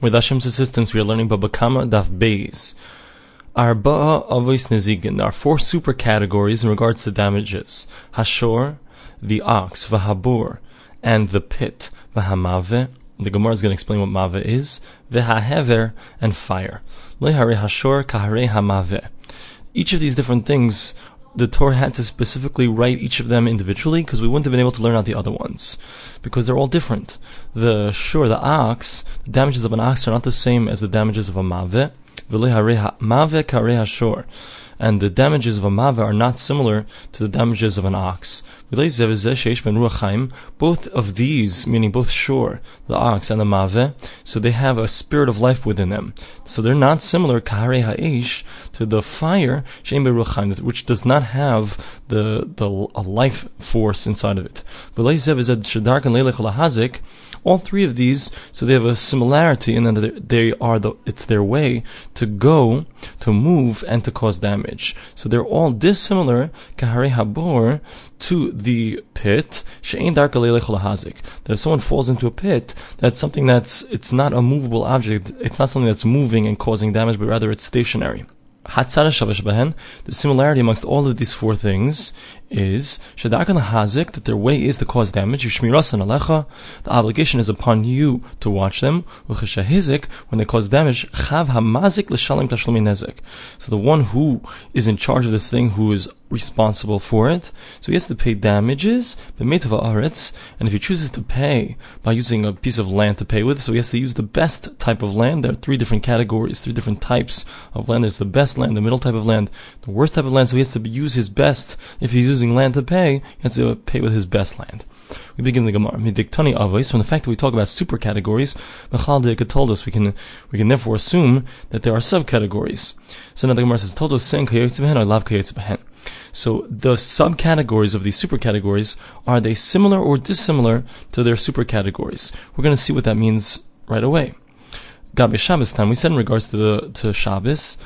With Hashem's assistance, we are learning Baba Kama Daf Beis. Arba'a Avos Nezigin. There are four super categories in regards to damages. Hashor, the ox, Vahabur, and the pit, Vahamave. The Gemara is going to explain what mave is. Vehahever, and fire. Lehare Hashor, Kahare Hamave. Each of these different things the Torah had to specifically write each of them individually because we wouldn't have been able to learn out the other ones because they're all different. The sure the ox, the damages of an ox are not the same as the damages of a mave. Mave kare shore and the damages of a mava are not similar to the damages of an ox. Both of these, meaning both shore, the ox and the mave, so they have a spirit of life within them. So they're not similar to the fire which does not have the the life force inside of it. All three of these, so they have a similarity in that they are the, it's their way to go, to move, and to cause damage. So they're all dissimilar, kahare habor, to the pit, she'ein hazik. That if someone falls into a pit, that's something that's, it's not a movable object, it's not something that's moving and causing damage, but rather it's stationary. The similarity amongst all of these four things is hazik that their way is to cause damage. The obligation is upon you to watch them. When they cause damage, So the one who is in charge of this thing, who is responsible for it, so he has to pay damages. The Metava Arutz. And if he chooses to pay by using a piece of land to pay with, so he has to use the best type of land. There are three different categories, three different types of land. There's the best land, the middle type of land, the worst type of land. So he has to use his best if he's using using land to pay, he has to pay with his best land. We begin the Gemara. Midiktani avos. From the fact that we talk about super categories, Mechal told us we can we can therefore assume that there are subcategories. So now the Gemara says, "Told us sen I love So the subcategories of these super categories are they similar or dissimilar to their super categories? We're going to see what that means right away. Gabi Shabbos time. We said in regards to the to Shabbos,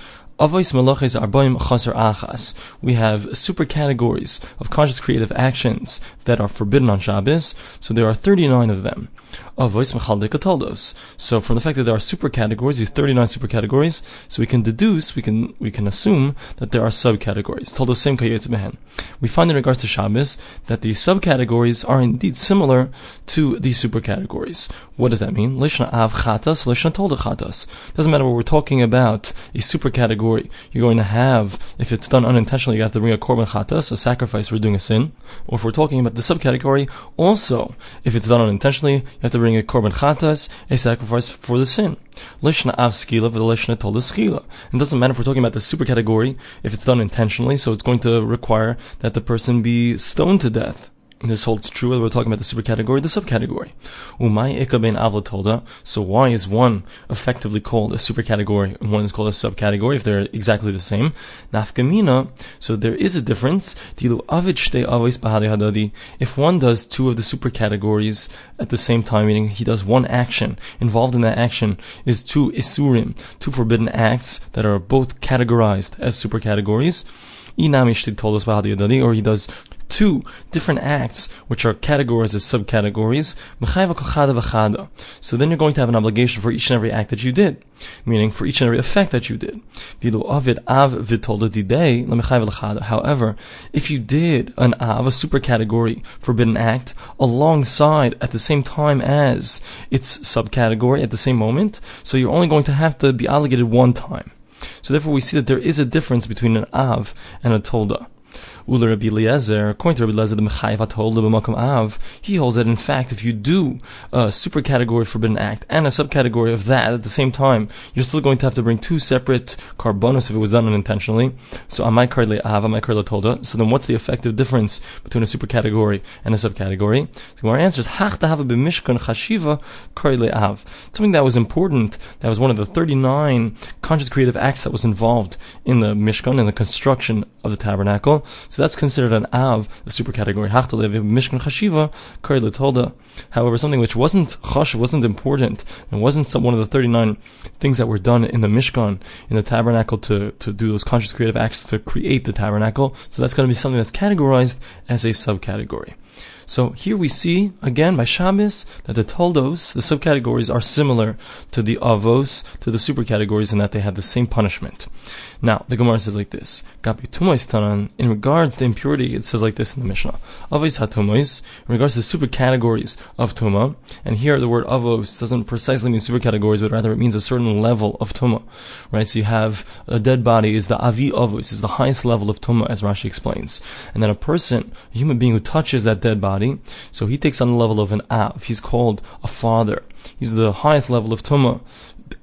Avos Malaches Arbaim Chaser Achas. We have super categories of conscious creative actions that are forbidden on Shabbos, so there are 39 of them. Avos Mechaldika Toldos. So from the fact that there are super categories, these 39 super categories, so we can deduce, we can we can assume that there are subcategories. Toldos Sem Kayetz Behen. We find in regards to Shabbos that the subcategories are indeed similar to the super categories. What does that mean? Lishna Av Chatas, Lishna Tolda Chatas. Doesn't matter what we're talking about, a super category. You're going to have, if it's done unintentionally, you have to bring a korban chatas, a sacrifice for doing a sin. Or if we're talking about the subcategory, also, if it's done unintentionally, have to bring a korban chatas, a sacrifice for the sin. Lishna av skila lishna told skila. It doesn't matter if we're talking about the super category, if it's done intentionally, so it's going to require that the person be stoned to death. This holds true whether we're talking about the supercategory or the subcategory. Umay ikaben avlatolda. So why is one effectively called a supercategory and one is called a subcategory if they're exactly the same? Nafkamina. So there is a difference. If one does two of the supercategories at the same time, meaning he does one action, involved in that action is two isurim, two forbidden acts that are both categorized as supercategories. Inamishti told us or he does two different acts which are categorized as subcategories. So then you're going to have an obligation for each and every act that you did, meaning for each and every effect that you did. However, if you did an av, a supercategory forbidden act, alongside at the same time as its subcategory at the same moment, so you're only going to have to be obligated one time. So therefore we see that there is a difference between an av and a tolda. Ula Rabbi Eliezer, according to Rabbi Eliezer, the Mechayiv B'Makom Av, he holds that in fact, if you do a super category forbidden act and a subcategory of that at the same time, you're still going to have to bring two separate karbonos if it was done unintentionally. So Amai Karle Av, Amai Karle Tolda. So then what's the effective difference between a super category and a subcategory? So our answer is Hach have a b'mishkan chashiva Karle Av. Something that was important, that was one of the 39 conscious creative acts that was involved in the Mishkan, in the construction of the tabernacle. So that's considered an av, a supercategory. However, something which wasn't chash, wasn't important, and wasn't some, one of the 39 things that were done in the Mishkan, in the tabernacle to, to do those conscious creative acts to create the tabernacle. So that's going to be something that's categorized as a subcategory. So here we see again by Shabbos that the toldos, the subcategories, are similar to the avos, to the supercategories, in that they have the same punishment. Now the Gemara says like this. In regards to impurity, it says like this in the Mishnah: Avos hatumois. In regards to the supercategories of tuma, and here the word avos doesn't precisely mean supercategories, but rather it means a certain level of tuma. Right? So you have a dead body is the avi avos, is the highest level of tuma, as Rashi explains, and then a person, a human being who touches that dead body. So he takes on the level of an av. He's called a father. He's the highest level of tumah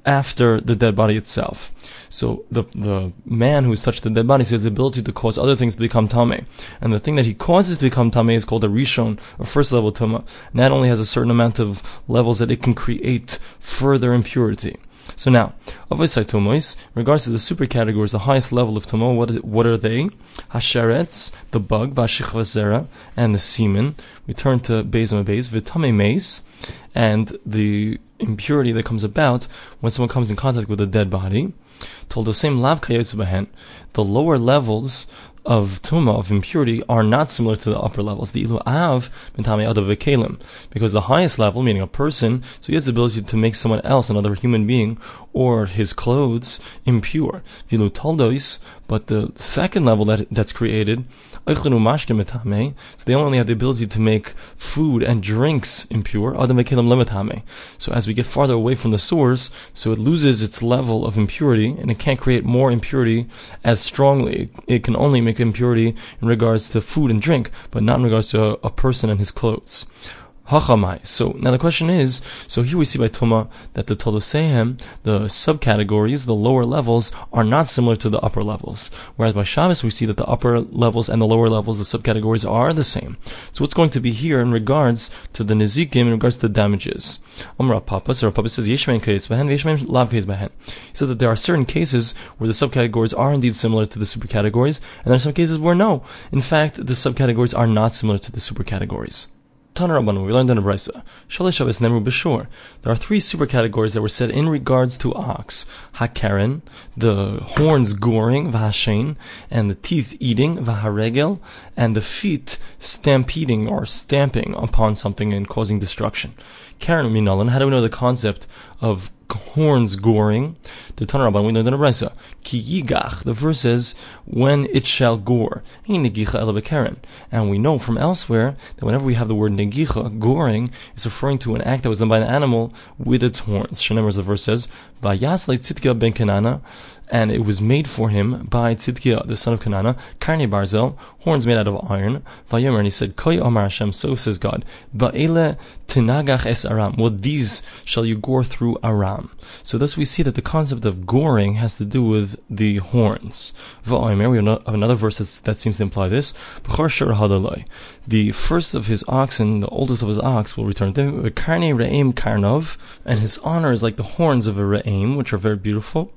after the dead body itself. So the the man who has touched the dead body has the ability to cause other things to become tame, and the thing that he causes to become tame is called a rishon, or first level tuma. And that only has a certain amount of levels that it can create further impurity. So now, Avosai Tumois, regards to the super categories, the highest level of Tumo, what, what are they? Hasheretz, the bug, Vashichvazera, and the semen. We turn to and Beis, Vitame Meis, and the impurity that comes about when someone comes in contact with a dead body. Told the same lav the lower levels of tuma of impurity are not similar to the upper levels. The ilu av because the highest level, meaning a person, so he has the ability to make someone else, another human being, or his clothes impure. Ilu taldois, but the second level that that's created so they only have the ability to make food and drinks impure. So as we get farther away from the source, so it loses its level of impurity and it can't create more impurity as strongly. It can only make impurity in regards to food and drink, but not in regards to a, a person and his clothes. Hachamai. So now the question is, so here we see by Tuma that the Tolosehem, the subcategories, the lower levels, are not similar to the upper levels. Whereas by Shabbos we see that the upper levels and the lower levels, the subcategories, are the same. So what's going to be here in regards to the Nezikim, in regards to the damages? Amra Papa, so Papa says, Yeshmein Kais Behen, Yeshmein Lav Kais Behen. He said that there are certain cases where the subcategories are indeed similar to the supercategories, and there are some cases where no. In fact, the subcategories are not similar to the supercategories. We learned in a brisa. Nemru. There are three super categories that were said in regards to ox. Hakaren, the horns goring, Vahashain, and the teeth eating, Vaharegel, and the feet stampeding or stamping upon something and causing destruction. Karen Minalan, how do we know the concept of horns goring. The Tanarabban, we know the Raisa. Ki yigach, the verse says, when it shall gore. And we know from elsewhere that whenever we have the word negicha, goring, is referring to an act that was done by an animal with its horns. Shenemar, as the verse says, Vayas Tzidkiah ben Kenana, and it was made for him by Tzidkiah, the son of Kenana, Karne Barzel, horns made out of iron. Vayomer, and he said, Koy Omar Hashem, so says God, Ba'ele Tinagach es Aram, well, these shall you gore through Aram. So thus we see that the concept of goring has to do with the horns. Va'omer, we have another verse that seems to imply this, the first of his oxen, the oldest of his ox, will return to him, Karne Re'im Karnov, and his honor is like the horns of a Re'im, which are very beautiful.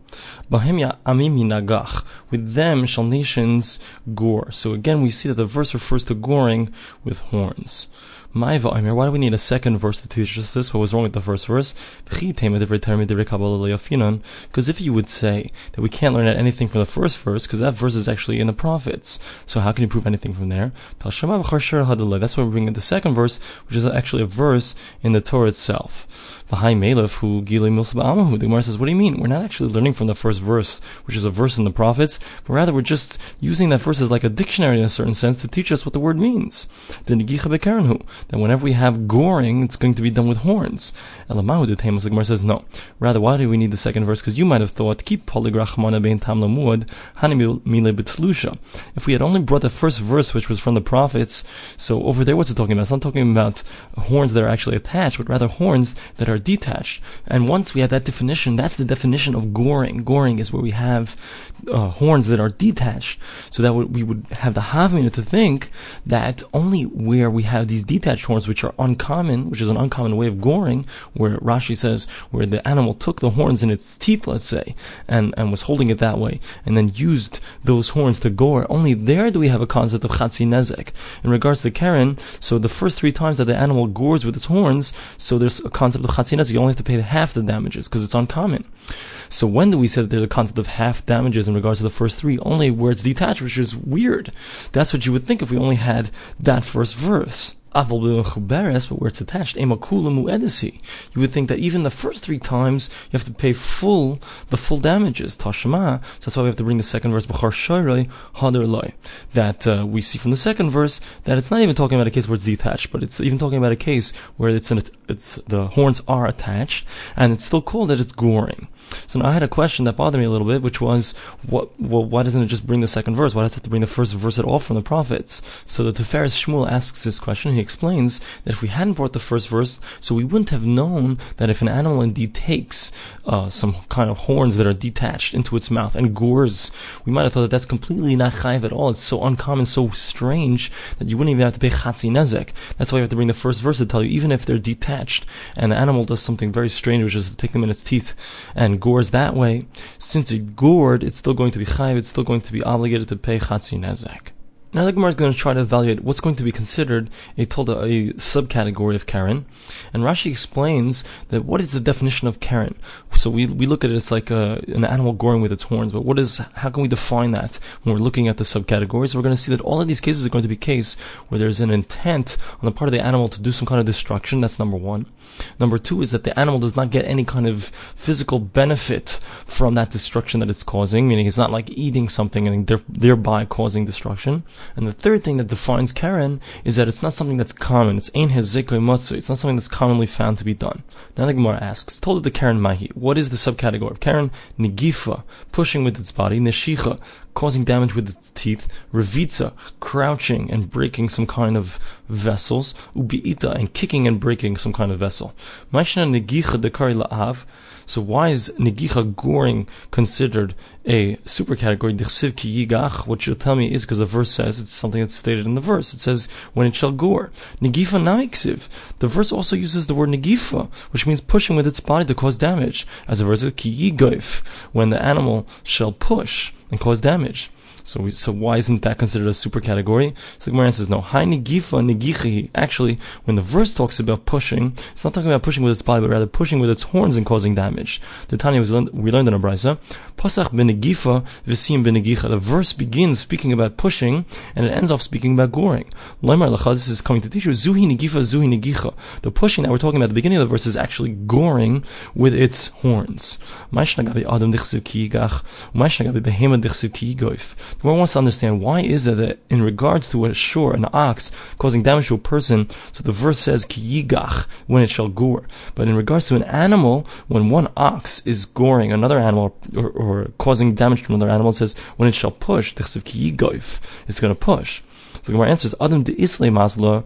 Bahemya nagach. With them shall nations gore. So again, we see that the verse refers to goring with horns. Why do we need a second verse to teach us this? What was wrong with the first verse? Because if you would say that we can't learn anything from the first verse, because that verse is actually in the prophets, so how can you prove anything from there? That's why we bring in the second verse, which is actually a verse in the Torah itself. The Gemara says, what do you mean? We're not actually learning from the first verse, which is a verse in the prophets, but rather we're just using that verse as like a dictionary in a certain sense to teach us what the word means. Then That whenever we have goring, it's going to be done with horns. Elamahu The Gemara says, no. Rather, why do we need the second verse? Because you might have thought, keep If we had only brought the first verse, which was from the prophets, so over there, what's it talking about? It's not talking about horns that are actually attached, but rather horns that are are detached. And once we have that definition, that's the definition of goring. Goring is where we have uh, horns that are detached. So that we would have the havmina to think that only where we have these detached horns, which are uncommon, which is an uncommon way of goring, where Rashi says where the animal took the horns in its teeth, let's say, and, and was holding it that way, and then used those horns to gore, only there do we have a concept of chatzi nezek. In regards to Karen, so the first three times that the animal gores with its horns, so there's a concept of chatzinas, you only have to pay half the damages because it's uncommon. So when do we say that there's a concept of half damages in regards to the first three? Only where it's detached, which is weird. That's what you would think if we only had that first verse. But where it's attached, you would think that even the first three times you have to pay full the full damages. Tashma. So that's why we have to bring the second verse that uh, we see from the second verse that it's not even talking about a case where it's detached, but it's even talking about a case where it's an, it's the horns are attached and it's still called that it's goring. So now I had a question that bothered me a little bit, which was, what, well, why doesn't it just bring the second verse? Why does it have to bring the first verse at all from the prophets? So the Tiferes Shmuel asks this question. He explains that if we hadn't brought the first verse, so we wouldn't have known that if an animal indeed takes uh, some kind of horns that are detached into its mouth and gores, we might have thought that that's completely not chayv at all. It's so uncommon, so strange that you wouldn't even have to pay chatzi nezek. That's why you have to bring the first verse to tell you, even if they're detached and the animal does something very strange, which is to take them in its teeth and gores that way, since it gored, it's still going to be chayv, it's still going to be obligated to pay chatzi nezek. Now the Gemara is going to try to evaluate what's going to be considered a a subcategory of Karen, and Rashi explains that what is the definition of Karen. So we we look at it as like a, an animal goring with its horns, but what is how can we define that when we're looking at the subcategories? We're going to see that all of these cases are going to be case where there's an intent on the part of the animal to do some kind of destruction. That's number one. Number two is that the animal does not get any kind of physical benefit from that destruction that it's causing, meaning it's not like eating something and thereby causing destruction. And the third thing that defines Karen is that it's not something that's common. It's ein hezekoi matzu. It's not something that's commonly found to be done. Now the Gemara asks, told it the Karen mahi. What is the subcategory of Karen? Nigifa, pushing with its body. Neshicha, causing damage with its teeth. Revitza, crouching and breaking some kind of vessels. Ubiita, and kicking and breaking some kind of vessel. Maishna negicha dekari la'av. So why is Negicha goring considered a supercategory? Dichsiv ki yigach. What you'll tell me is because the verse says it's something that's stated in the verse. It says when it shall gore. Negifa namiksiv. The verse also uses the word Negifa, which means pushing with its body to cause damage. As the verse says ki yigoif, when the animal shall push and cause damage. So we, so why isn't that considered a super category? So the Gemara answers no. Actually, when the verse talks about pushing, it's not talking about pushing with its body, but rather pushing with its horns and causing damage. The Tanya we learned, we learned in a brisa. Pasach benigifa v'sim benigicha. The verse begins speaking about pushing, and it ends off speaking about goring. Lemar lecha. This is coming to teach you. Zuhi nigifa zuhi nigicha. The pushing that we're talking about at the beginning of the verse is actually goring with its horns. The Gemara wants to understand why is it that in regards to a shore, an ox causing damage to a person, so the verse says ki yigach when it shall gore. But in regards to an animal, when one ox is goring another animal or, or causing damage to another animal, it says when it shall push, it's going to push. So the Gemara answers, Adam de isle masla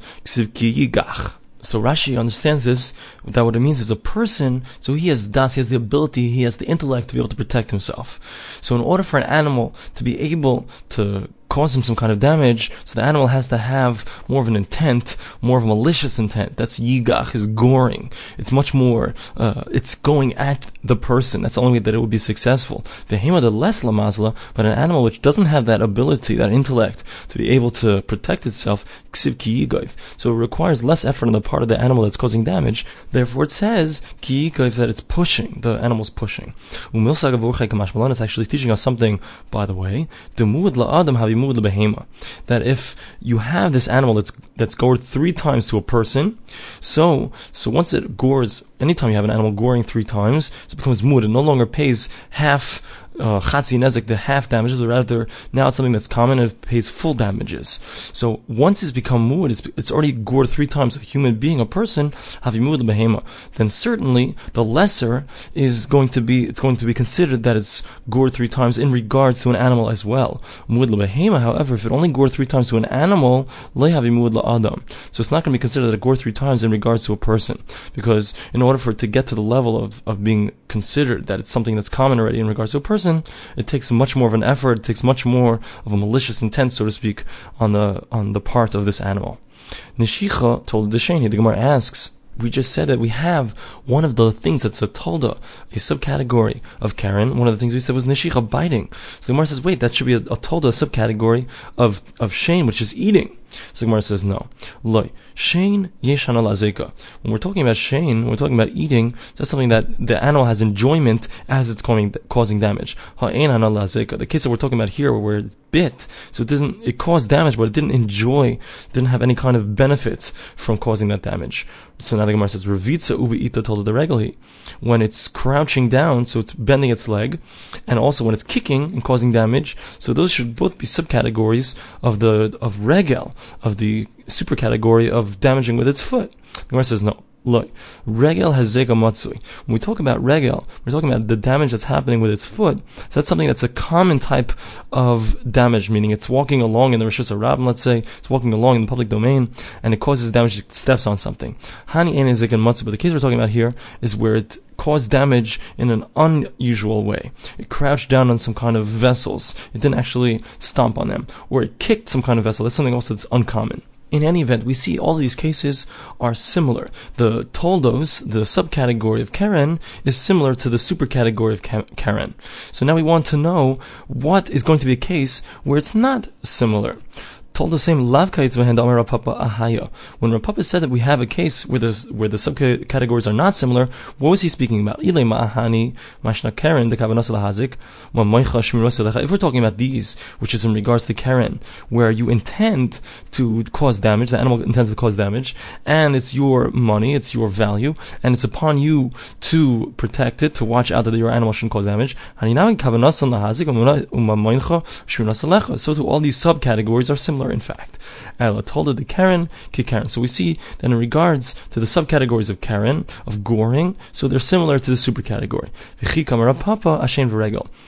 ki yigach. So Rashi understands this, that what it means is a person, so he has das, he has the ability, he has the intellect to be able to protect himself. So in order for an animal to be able to cause him some kind of damage, so the animal has to have more of an intent, more of a malicious intent. That's yigach, is goring. It's much more, uh, it's going at the person. That's the only way that it would be successful. Behema the less lamazla, but an animal which doesn't have that ability, that intellect, to be able to protect itself, ksiv ki So it requires less effort on the part of the animal that's causing damage. Therefore it says ki that it's pushing, the animal's pushing. Umil is actually teaching us something, by the way. Demud havi that if you have this animal that's that's gored three times to a person, so so once it gores, anytime you have an animal goring three times, it becomes mud. It no longer pays half uh, nezek, the half damages, but rather now it's something that's common and it pays full damages. So once it's become muad, it's, it's already gored three times a human being, a person, havimud behema, then certainly the lesser is going to be, it's going to be considered that it's gored three times in regards to an animal as well. Muad behema, however, if it only gored three times to an animal, le havimud adam. So it's not going to be considered that it gored three times in regards to a person. Because in order for it to get to the level of, of being considered that it's something that's common already in regards to a person, person, it takes much more of an effort, it takes much more of a malicious intent, so to speak, on the on the part of this animal. Nishicha told the Shani, the Gemara asks, we just said that we have one of the things that's a tolda, a subcategory of Karen. One of the things we said was nishicha biting. So the Gemara says, wait, that should be a, a tolda subcategory of of shame, which is eating. So Gemara says no. Loy. Shane yeshana lazeka. When we're talking about shane, we're talking about eating, that's something that the animal has enjoyment as it's causing, causing damage. Ha'en. The case that we're talking about here where it's bit, so it didn't, it caused damage, but it didn't enjoy, didn't have any kind of benefits from causing that damage. So now the Gemara says, Revitza ubi ita told the regali. When it's crouching down, so it's bending its leg, and also when it's kicking and causing damage, so those should both be subcategories of the, of regel, of the supercategory of damaging with its foot. The Gemara says, no. Look, regel has zega matsui. When we talk about regel, we're talking about the damage that's happening with its foot. So that's something that's a common type of damage, meaning it's walking along in the Rosh Hashanah, let's say, it's walking along in the public domain, and it causes damage, it steps on something. Hani ein zega matsu, but the case we're talking about here is where it caused damage in an unusual way. It crouched down on some kind of vessels. It didn't actually stomp on them. Or it kicked some kind of vessel. That's something also that's uncommon in any event, we see all these cases are similar. The toldos, the subcategory of Karen, is similar to the supercategory of Karen. So now we want to know what is going to be a case where it's not similar told the same lavka Amar Rav Papa ahaya. When Rav Papa said that we have a case where the where the subcategories are not similar, what was he speaking about? If we're talking about these, which is in regards to karen, where you intend to cause damage, the animal intends to cause damage, and it's your money, it's your value, and it's upon you to protect it, to watch out that your animal shouldn't cause damage. So to all these subcategories are similar in fact. Uh, Ella told the Karen. So we see that in regards to the subcategories of Karen, of goring, so they're similar to the supercategory.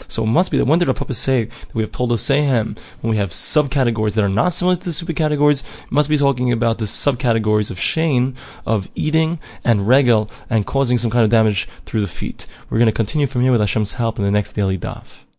So it must be that when did our Papa say that we have told Osehem, when we have subcategories that are not similar to the supercategories, must be talking about the subcategories of Shane, of eating and regel, and causing some kind of damage through the feet. We're going to continue from here with Hashem's help in the next daily daf.